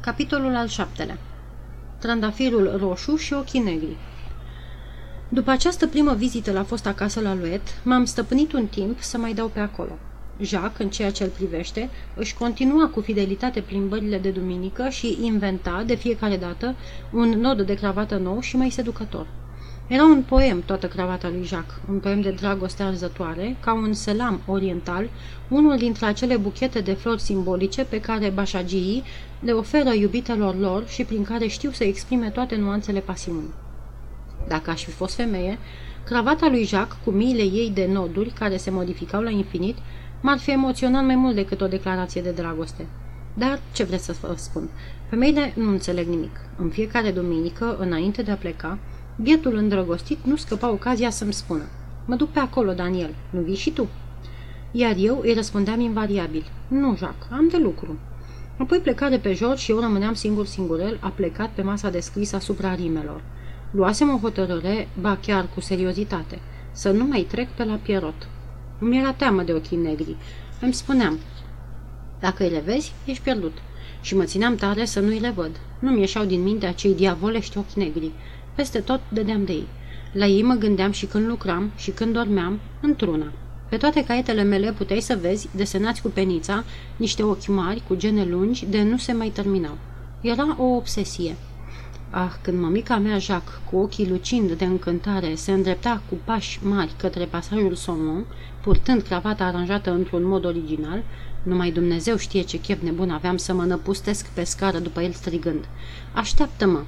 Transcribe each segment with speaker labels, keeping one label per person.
Speaker 1: Capitolul al șaptelea Trandafirul roșu și ochii negri După această primă vizită la fost acasă la Luet, m-am stăpânit un timp să mai dau pe acolo. Jacques, în ceea ce îl privește, își continua cu fidelitate plimbările de duminică și inventa, de fiecare dată, un nod de cravată nou și mai seducător. Era un poem toată cravata lui Jacques, un poem de dragoste arzătoare, ca un selam oriental, unul dintre acele buchete de flori simbolice pe care bașagiii le oferă iubitelor lor și prin care știu să exprime toate nuanțele pasiunii. Dacă aș fi fost femeie, cravata lui Jacques, cu miile ei de noduri care se modificau la infinit, m-ar fi emoționat mai mult decât o declarație de dragoste. Dar, ce vreți să vă spun? Femeile nu înțeleg nimic. În fiecare duminică, înainte de a pleca, bietul îndrăgostit nu scăpa ocazia să-mi spună Mă duc pe acolo, Daniel, nu vii și tu? Iar eu îi răspundeam invariabil Nu, Jacques, am de lucru. Apoi pleca de pe George și eu rămâneam singur singurel, a plecat pe masa de scris asupra rimelor. Luasem o hotărâre, ba chiar cu seriozitate, să nu mai trec pe la Pierrot. Îmi era teamă de ochii negri. Îmi spuneam, dacă îi le vezi, ești pierdut. Și mă țineam tare să nu-i le văd. Nu-mi ieșeau din minte acei diavolești ochi negri. Peste tot dădeam de ei. La ei mă gândeam și când lucram și când dormeam, într-una. Pe toate caietele mele puteai să vezi, desenați cu penița, niște ochi mari, cu gene lungi, de nu se mai terminau. Era o obsesie. Ah, când mămica mea, Jacques, cu ochii lucind de încântare, se îndrepta cu pași mari către pasajul Somon, purtând cravata aranjată într-un mod original, numai Dumnezeu știe ce chef nebun aveam să mă năpustesc pe scară după el strigând. Așteaptă-mă!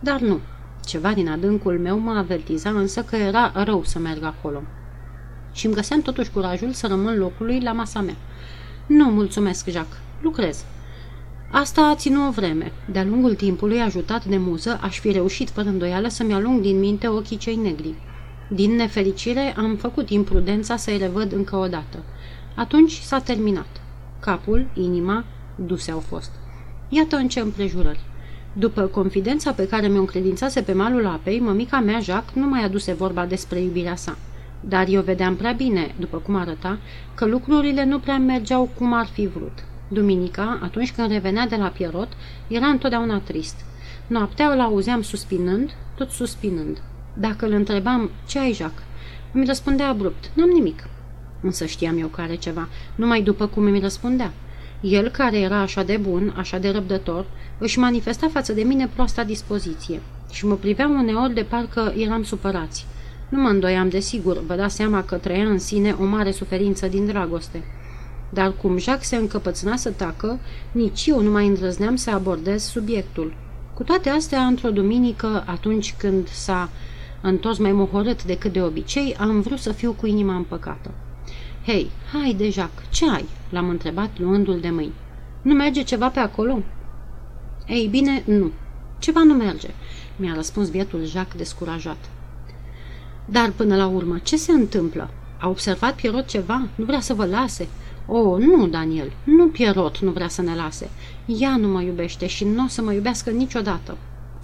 Speaker 1: Dar nu. Ceva din adâncul meu mă avertiza însă că era rău să merg acolo. Și îmi găseam totuși curajul să rămân locului la masa mea. Nu, mulțumesc, Jacques. Lucrez. Asta a ținut o vreme. De-a lungul timpului, ajutat de muză, aș fi reușit fără îndoială să-mi alung din minte ochii cei negri. Din nefericire, am făcut imprudența să-i revăd încă o dată. Atunci s-a terminat. Capul, inima, duse au fost. Iată în ce împrejurări. După confidența pe care mi-o încredințase pe malul apei, mămica mea, Jacques, nu mai aduse vorba despre iubirea sa. Dar eu vedeam prea bine, după cum arăta, că lucrurile nu prea mergeau cum ar fi vrut. Duminica, atunci când revenea de la Pierrot, era întotdeauna trist. Noaptea îl auzeam suspinând, tot suspinând. Dacă îl întrebam, ce ai, Jacques? Îmi răspundea abrupt, n-am nimic. Însă știam eu că are ceva, numai după cum îmi răspundea. El, care era așa de bun, așa de răbdător, își manifesta față de mine proasta dispoziție și mă privea uneori de parcă eram supărați. Nu mă îndoiam de sigur, vă dați seama că trăia în sine o mare suferință din dragoste. Dar cum Jacques se încăpățâna să tacă, nici eu nu mai îndrăzneam să abordez subiectul. Cu toate astea, într-o duminică, atunci când s-a întors mai mohorât decât de obicei, am vrut să fiu cu inima împăcată. Hei, hai de Jacques, ce ai?" l-am întrebat luându-l de mâini. Nu merge ceva pe acolo?" Ei bine, nu. Ceva nu merge," mi-a răspuns bietul Jacques descurajat. Dar până la urmă, ce se întâmplă? A observat Pierrot ceva? Nu vrea să vă lase? Oh, nu, Daniel, nu Pierrot nu vrea să ne lase. Ea nu mă iubește și nu o să mă iubească niciodată.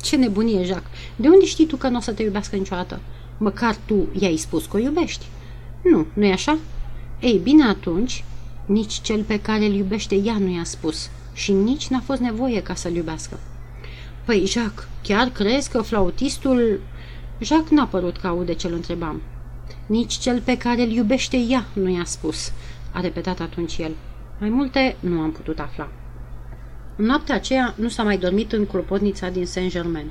Speaker 1: Ce nebunie, Jacques! De unde știi tu că nu o să te iubească niciodată? Măcar tu i-ai spus că o iubești. Nu, nu-i așa? Ei, bine atunci, nici cel pe care îl iubește ea nu i-a spus și nici n-a fost nevoie ca să-l iubească. Păi, Jacques, chiar crezi că flautistul... Jacques n-a părut că aude ce-l întrebam. Nici cel pe care îl iubește ea nu i-a spus, a repetat atunci el. Mai multe nu am putut afla. În noaptea aceea nu s-a mai dormit în clopotnița din Saint-Germain.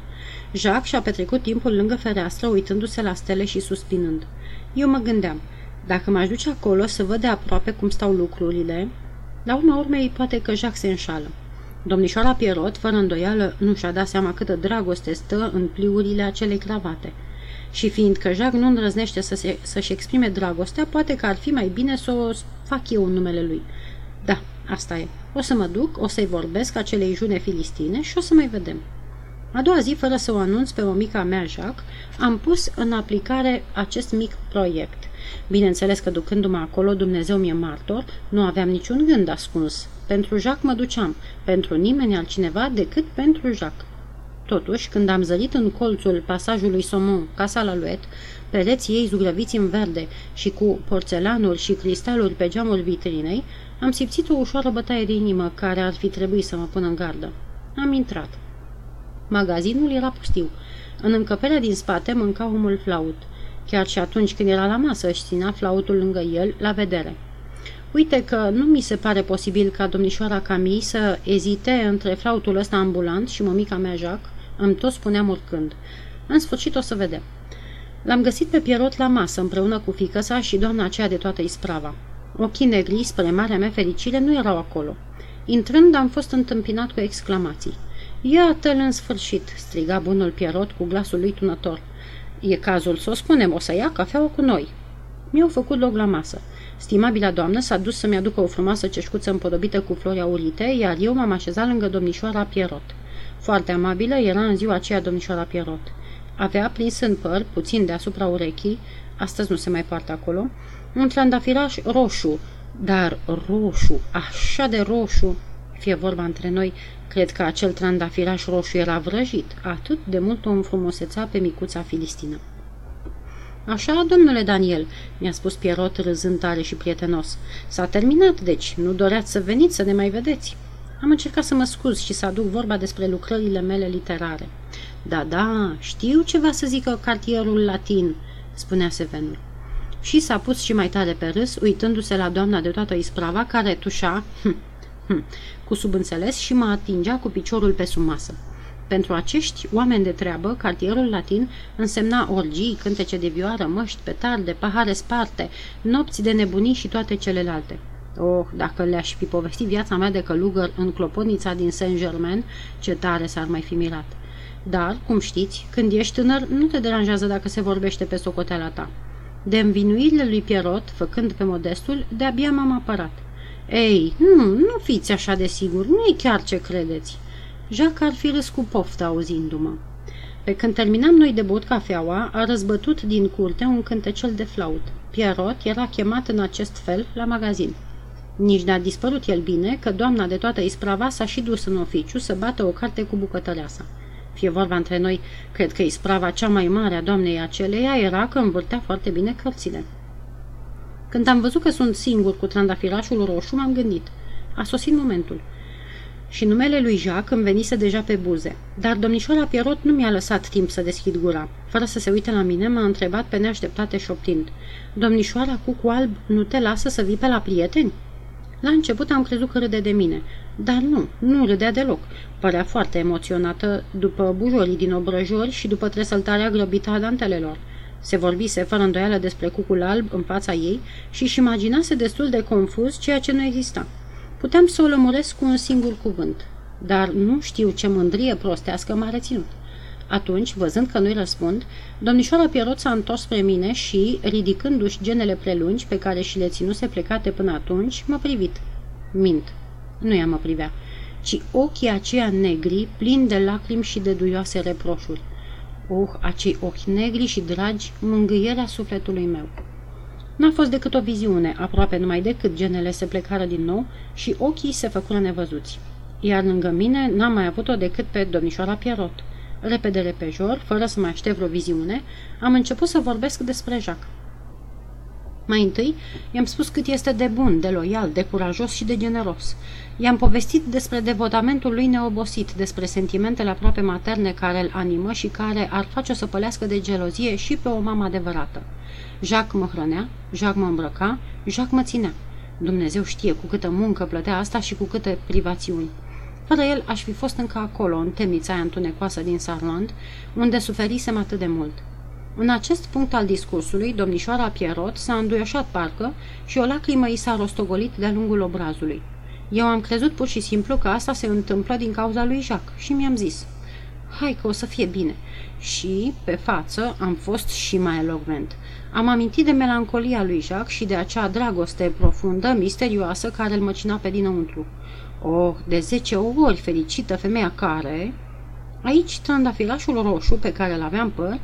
Speaker 1: Jacques și-a petrecut timpul lângă fereastră, uitându-se la stele și suspinând. Eu mă gândeam, dacă m-aș duce acolo să văd de aproape cum stau lucrurile, la urma urmei poate că Jacques se înșală. Domnișoara Pierrot, fără îndoială, nu și-a dat seama câtă dragoste stă în pliurile acelei cravate. Și fiindcă Jacques nu îndrăznește să se, să-și exprime dragostea, poate că ar fi mai bine să o fac eu în numele lui. Da, asta e. O să mă duc, o să-i vorbesc acelei june filistine și o să mai vedem. A doua zi, fără să o anunț pe o mica mea, Jacques, am pus în aplicare acest mic proiect. Bineînțeles că ducându-mă acolo, Dumnezeu mi-e martor, nu aveam niciun gând ascuns. Pentru Jacques mă duceam, pentru nimeni altcineva decât pentru Jacques. Totuși, când am zărit în colțul pasajului Somon, casa la Luet, pereții ei zugrăviți în verde și cu porțelanuri și cristaluri pe geamul vitrinei, am simțit o ușoară bătaie de inimă care ar fi trebuit să mă pună în gardă. Am intrat. Magazinul era pustiu. În încăperea din spate mânca omul flaut. Chiar și atunci când era la masă își ținea flautul lângă el, la vedere. Uite că nu mi se pare posibil ca domnișoara Camille să ezite între flautul ăsta ambulant și mămica mea Jacques, îmi tot spuneam urcând. În sfârșit o să vedem. L-am găsit pe Pierrot la masă împreună cu fică sa și doamna aceea de toată isprava. Ochii negri, spre marea mea fericire, nu erau acolo. Intrând, am fost întâmpinat cu exclamații. Iată-l în sfârșit!" striga bunul Pierrot cu glasul lui tunător. E cazul să o spunem, o să ia cafeaua cu noi." Mi-au făcut loc la masă. Stimabila doamnă s-a dus să-mi aducă o frumoasă ceșcuță împodobită cu flori aurite, iar eu m-am așezat lângă domnișoara Pierrot. Foarte amabilă era în ziua aceea domnișoara Pierrot. Avea prins în păr, puțin deasupra urechii, astăzi nu se mai poartă acolo, un trandafiraș roșu, dar roșu, așa de roșu, fie vorba între noi, cred că acel trandafiraș roșu era vrăjit, atât de mult o înfrumusețea pe micuța filistină. Așa, domnule Daniel, mi-a spus Pierrot râzând tare și prietenos. S-a terminat, deci, nu doreați să veniți să ne mai vedeți. Am încercat să mă scuz și să aduc vorba despre lucrările mele literare. Da, da, știu ce va să zică cartierul latin, spunea Sevenul. Și s-a pus și mai tare pe râs, uitându-se la doamna de toată isprava, care tușa, hm, hm, cu subînțeles și mă atingea cu piciorul pe sumasă. Pentru acești oameni de treabă, cartierul latin însemna orgii, cântece de vioară, măști, petarde, pahare sparte, nopți de nebunii și toate celelalte. Oh, dacă le-aș fi povestit viața mea de călugăr în clopotnița din Saint-Germain, ce tare s-ar mai fi mirat. Dar, cum știți, când ești tânăr, nu te deranjează dacă se vorbește pe socoteala ta. De învinuirile lui Pierrot, făcând pe modestul, de-abia m-am apărat. Ei, nu, nu fiți așa de sigur, nu e chiar ce credeți. Jacques ar fi râs cu poftă auzindu-mă. Pe când terminam noi de băut cafeaua, a răzbătut din curte un cântecel de flaut. Pierrot era chemat în acest fel la magazin. Nici n-a dispărut el bine că doamna de toată isprava s-a și dus în oficiu să bată o carte cu bucătăreasa. Fie vorba între noi, cred că isprava cea mai mare a doamnei aceleia era că învârtea foarte bine cărțile. Când am văzut că sunt singur cu trandafirașul roșu, m-am gândit. A sosit momentul și numele lui Jacques îmi venise deja pe buze. Dar domnișoara Pierrot nu mi-a lăsat timp să deschid gura. Fără să se uite la mine, m-a întrebat pe neașteptate șoptind. Domnișoara cu alb nu te lasă să vii pe la prieteni? La început am crezut că râde de mine, dar nu, nu râdea deloc. Părea foarte emoționată după bujorii din obrăjori și după tresăltarea grăbită a dantelelor. Se vorbise fără îndoială despre cucul alb în fața ei și își imaginase destul de confuz ceea ce nu exista. Puteam să o lămuresc cu un singur cuvânt, dar nu știu ce mândrie prostească m-a reținut. Atunci, văzând că nu-i răspund, domnișoara Pierrot s-a întors spre mine și, ridicându-și genele prelungi pe care și le ținuse plecate până atunci, m-a privit. Mint. Nu ea mă privea, ci ochii aceia negri, plini de lacrimi și de duioase reproșuri. Oh, acei ochi negri și dragi, mângâierea sufletului meu. N-a fost decât o viziune, aproape numai decât genele se plecară din nou și ochii se făcură nevăzuți. Iar lângă mine n-am mai avut-o decât pe domnișoara Pierrot. Repede repejor, fără să mai aștept vreo viziune, am început să vorbesc despre Jacques. Mai întâi, i-am spus cât este de bun, de loial, de curajos și de generos. I-am povestit despre devotamentul lui neobosit, despre sentimentele aproape materne care îl animă și care ar face-o să pălească de gelozie și pe o mamă adevărată. Jacques mă hrănea, Jacques mă îmbrăca, Jacques mă ținea. Dumnezeu știe cu câtă muncă plătea asta și cu câte privațiuni. Fără el aș fi fost încă acolo, în temnița aia întunecoasă din Sarland, unde suferisem atât de mult. În acest punct al discursului, domnișoara Pierrot s-a înduioșat parcă și o lacrimă i s-a rostogolit de-a lungul obrazului. Eu am crezut pur și simplu că asta se întâmplă din cauza lui Jacques și mi-am zis, hai că o să fie bine. Și, pe față, am fost și mai elogvent. Am amintit de melancolia lui Jacques și de acea dragoste profundă, misterioasă, care îl măcina pe dinăuntru. Oh, de zece ori fericită femeia care... Aici trandafirașul roșu pe care îl aveam păr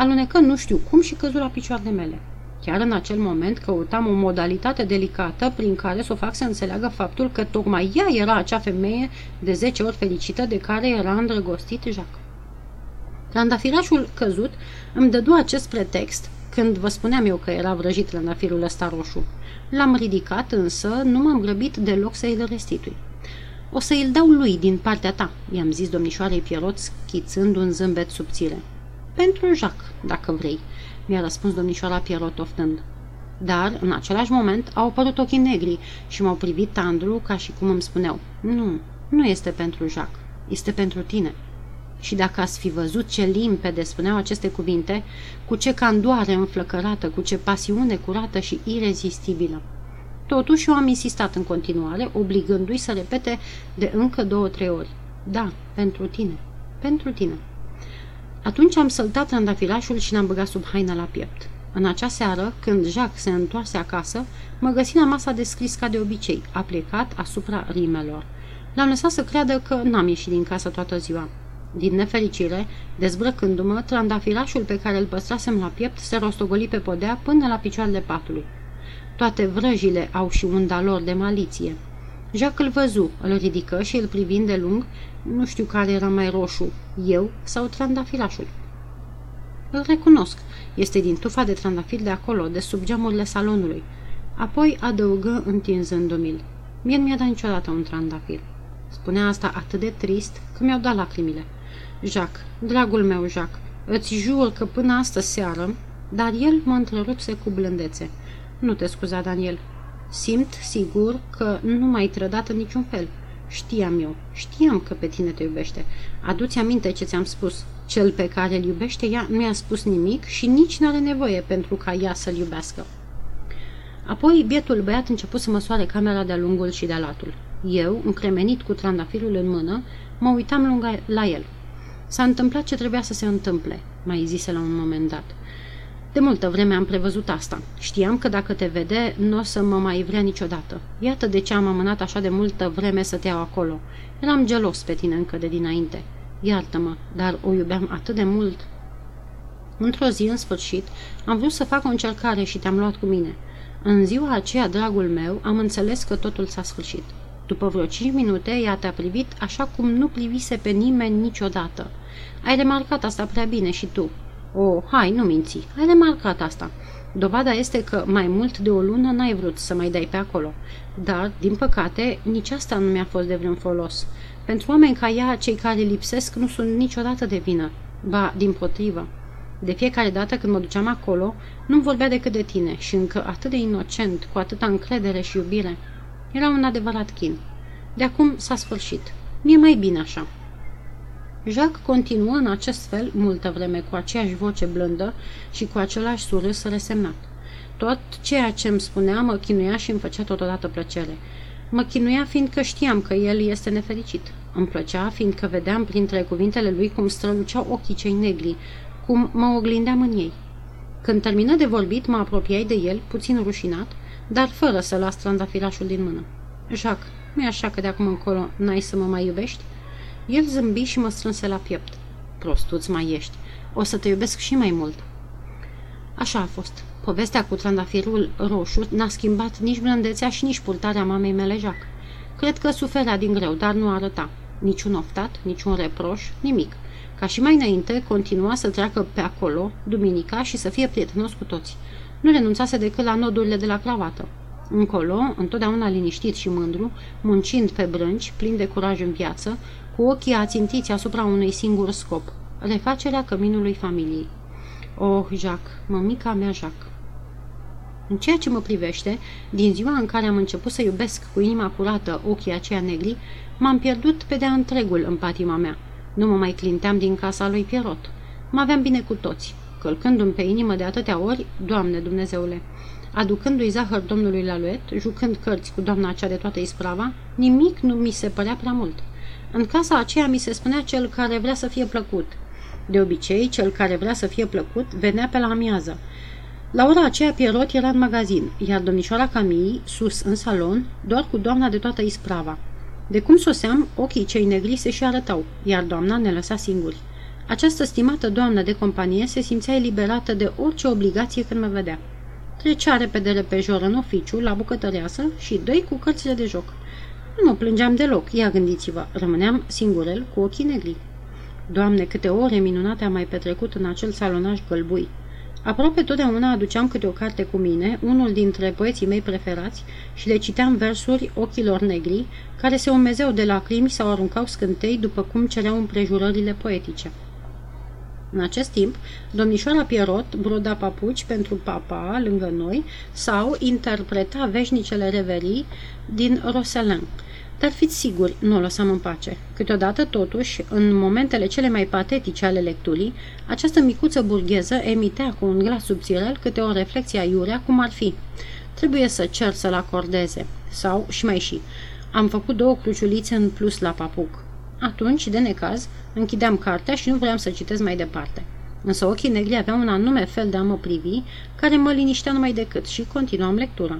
Speaker 1: alunecă nu știu cum și căzu la picioarele mele. Chiar în acel moment căutam o modalitate delicată prin care să o fac să înțeleagă faptul că tocmai ea era acea femeie de zece ori fericită de care era îndrăgostit Jacques. Trandafirașul căzut îmi dădu acest pretext când vă spuneam eu că era vrăjit trandafirul ăsta roșu. L-am ridicat, însă nu m-am grăbit deloc să-i restitui. O să îl dau lui din partea ta, i-am zis domnișoarei Pierot, schițând un zâmbet subțire. Pentru Jacques, dacă vrei, mi-a răspuns domnișoara Pierot oftând. Dar, în același moment, au apărut ochii negri și m-au privit tandru ca și cum îmi spuneau, nu, nu este pentru Jacques, este pentru tine. Și dacă ați fi văzut ce limpede spuneau aceste cuvinte, cu ce candoare înflăcărată, cu ce pasiune curată și irezistibilă. Totuși eu am insistat în continuare, obligându-i să repete de încă două-trei ori. Da, pentru tine, pentru tine. Atunci am săltat trandafirașul și l-am băgat sub haina la piept. În acea seară, când Jacques se întoarse acasă, mă găsi la masa de scris ca de obicei, aplicat asupra rimelor. L-am lăsat să creadă că n-am ieșit din casă toată ziua. Din nefericire, dezbrăcându-mă, trandafirașul pe care îl păstrasem la piept se rostogoli pe podea până la picioarele patului. Toate vrăjile au și unda lor de maliție. Jacques îl văzu, îl ridică și îl privind de lung, nu știu care era mai roșu, eu sau trandafirașul. Îl recunosc, este din tufa de trandafir de acolo, de sub geamurile salonului. Apoi adăugă întinzându-mi-l. Mie nu mi-a dat niciodată un trandafir. Spunea asta atât de trist că mi-au dat lacrimile. Jacques, dragul meu Jacques, îți jur că până astă seară, dar el mă întrerupse cu blândețe. Nu te scuza, Daniel. Simt, sigur, că nu m-ai trădat în niciun fel. Știam eu, știam că pe tine te iubește. Aduți aminte ce ți-am spus. Cel pe care îl iubește ea nu i-a spus nimic și nici nu are nevoie pentru ca ea să-l iubească. Apoi, bietul băiat început să măsoare camera de-a lungul și de-a latul. Eu, încremenit cu trandafirul în mână, mă uitam lungă la el. S-a întâmplat ce trebuia să se întâmple, mai zise la un moment dat. De multă vreme am prevăzut asta. Știam că dacă te vede, nu o să mă mai vrea niciodată. Iată de ce am amânat așa de multă vreme să te iau acolo. Eram gelos pe tine încă de dinainte. Iartă-mă, dar o iubeam atât de mult. Într-o zi, în sfârșit, am vrut să fac o încercare și te-am luat cu mine. În ziua aceea, dragul meu, am înțeles că totul s-a sfârșit. După vreo cinci minute, ea te-a privit așa cum nu privise pe nimeni niciodată. Ai remarcat asta prea bine și tu. O, oh, hai, nu minți. Ai remarcat asta. Dovada este că mai mult de o lună n-ai vrut să mai dai pe acolo. Dar, din păcate, nici asta nu mi-a fost de vreun folos. Pentru oameni ca ea, cei care lipsesc nu sunt niciodată de vină. Ba, din potrivă. De fiecare dată când mă duceam acolo, nu vorbea decât de tine și încă atât de inocent, cu atâta încredere și iubire. Era un adevărat chin. De acum s-a sfârșit. Mie mai bine așa. Jacques continuă în acest fel multă vreme cu aceeași voce blândă și cu același surâs resemnat. Tot ceea ce îmi spunea mă chinuia și îmi făcea totodată plăcere. Mă chinuia fiindcă știam că el este nefericit. Îmi plăcea fiindcă vedeam printre cuvintele lui cum străluceau ochii cei negri, cum mă oglindeam în ei. Când termină de vorbit, mă apropiai de el, puțin rușinat, dar fără să las trandafirașul din mână. Jacques, nu-i așa că de acum încolo n-ai să mă mai iubești? El zâmbi și mă strânse la piept. Prostuț mai ești. O să te iubesc și mai mult. Așa a fost. Povestea cu trandafirul roșu n-a schimbat nici blândețea și nici purtarea mamei mele, Jacques. Cred că suferea din greu, dar nu arăta. Niciun oftat, niciun reproș, nimic. Ca și mai înainte, continua să treacă pe acolo, duminica, și să fie prietenos cu toți. Nu renunțase decât la nodurile de la cravată. Încolo, întotdeauna liniștit și mândru, muncind pe brânci, plin de curaj în viață, cu ochii ațintiți asupra unui singur scop, refacerea căminului familiei. Oh, Jacques, mămica mea Jacques. În ceea ce mă privește, din ziua în care am început să iubesc cu inima curată ochii aceia negri, m-am pierdut pe de-a întregul în patima mea. Nu mă mai clinteam din casa lui Pierrot. Mă aveam bine cu toți, călcându-mi pe inimă de atâtea ori, Doamne Dumnezeule, aducându-i zahăr domnului Laluet, jucând cărți cu doamna cea de toată isprava, nimic nu mi se părea prea mult. În casa aceea mi se spunea cel care vrea să fie plăcut. De obicei, cel care vrea să fie plăcut venea pe la amiază. La ora aceea, Pierrot era în magazin, iar domnișoara Camille, sus în salon, doar cu doamna de toată isprava. De cum soseam, ochii cei negri se și arătau, iar doamna ne lăsa singuri. Această stimată doamnă de companie se simțea eliberată de orice obligație când mă vedea. Trecea repede repejor în oficiu, la bucătăreasă și doi cu cărțile de joc. Nu mă plângeam deloc, ia gândiți-vă, rămâneam singurel cu ochii negri. Doamne, câte ore minunate am mai petrecut în acel salonaj gălbui. Aproape totdeauna aduceam câte o carte cu mine, unul dintre poeții mei preferați, și le citeam versuri ochilor negri, care se umezeau de lacrimi sau aruncau scântei după cum cereau împrejurările poetice. În acest timp, domnișoara Pierrot broda papuci pentru papa lângă noi sau interpreta veșnicele reverii din Roselin. Dar fiți siguri, nu o lăsam în pace. Câteodată, totuși, în momentele cele mai patetice ale lecturii, această micuță burgheză emitea cu un glas subțirel câte o reflexie aiurea, cum ar fi Trebuie să cer să-l acordeze. Sau, și mai și, am făcut două cruciulițe în plus la papuc. Atunci, de necaz, închideam cartea și nu vreau să citesc mai departe. Însă ochii negri aveau un anume fel de a mă privi, care mă liniștea numai decât și continuam lectura.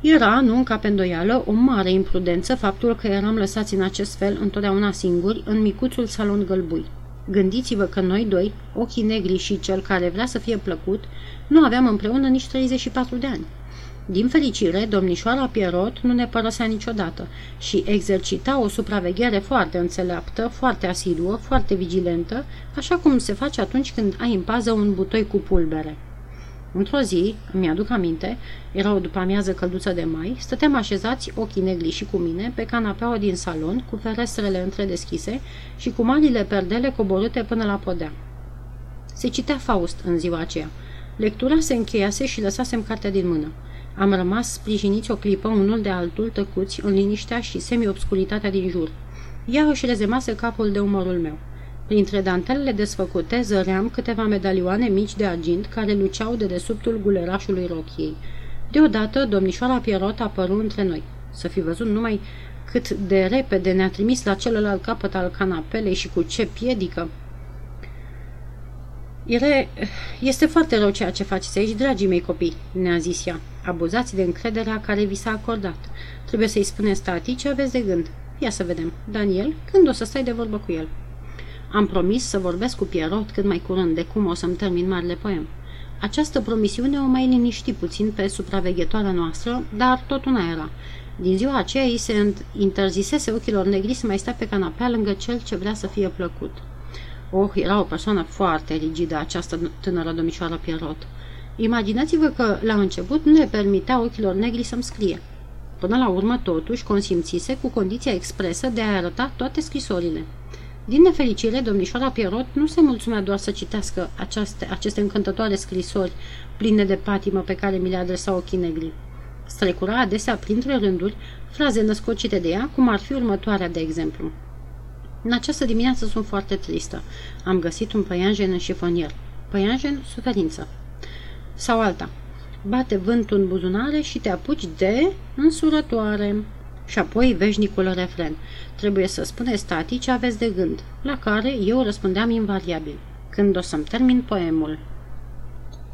Speaker 1: Era, nu ca pe îndoială, o mare imprudență faptul că eram lăsați în acest fel întotdeauna singuri în micuțul salon gălbui. Gândiți-vă că noi doi, ochii negri și cel care vrea să fie plăcut, nu aveam împreună nici 34 de ani. Din fericire, domnișoara Pierrot nu ne părăsea niciodată și exercita o supraveghere foarte înțeleaptă, foarte asiduă, foarte vigilentă, așa cum se face atunci când ai în pază un butoi cu pulbere. Într-o zi, îmi aduc aminte, era o după-amiază călduță de mai, stăteam așezați, ochii negri și cu mine, pe canapeaua din salon, cu ferestrele întredeschise și cu marile perdele coborâte până la podea. Se citea Faust în ziua aceea. Lectura se încheiase și lăsasem cartea din mână. Am rămas sprijiniți o clipă unul de altul, tăcuți, în liniștea și semi-obscuritatea din jur. Ea își rezemase capul de umărul meu. Printre dantelele desfăcute zăream câteva medalioane mici de argint care luceau de desubtul gulerașului rochiei. Deodată, domnișoara Pierrot apăru între noi. Să fi văzut numai cât de repede ne-a trimis la celălalt capăt al canapelei și cu ce piedică. Ire, este foarte rău ceea ce faceți aici, dragii mei copii, ne-a zis ea. Abuzați de încrederea care vi s-a acordat. Trebuie să-i spuneți tati ce aveți de gând. Ia să vedem. Daniel, când o să stai de vorbă cu el? Am promis să vorbesc cu Pierrot cât mai curând de cum o să-mi termin marele poem. Această promisiune o mai liniști puțin pe supraveghetoarea noastră, dar tot una era. Din ziua aceea ei se interzisese ochilor negri să mai stea pe canapea lângă cel ce vrea să fie plăcut. Oh, era o persoană foarte rigidă această tânără domnișoară Pierrot. Imaginați-vă că, la început, nu le permitea ochilor negri să-mi scrie. Până la urmă, totuși, consimțise cu condiția expresă de a arăta toate scrisorile. Din nefericire, domnișoara Pierrot nu se mulțumea doar să citească aceste, aceste încântătoare scrisori pline de patimă pe care mi le adresa ochii negri. Strecura adesea printre rânduri fraze născocite de ea, cum ar fi următoarea, de exemplu. În această dimineață sunt foarte tristă. Am găsit un păianjen în șifonier. Păianjen, suferință. Sau alta. Bate vântul în buzunare și te apuci de însurătoare. Și apoi veșnicul refren. Trebuie să spuneți tati ce aveți de gând, la care eu răspundeam invariabil. Când o să-mi termin poemul.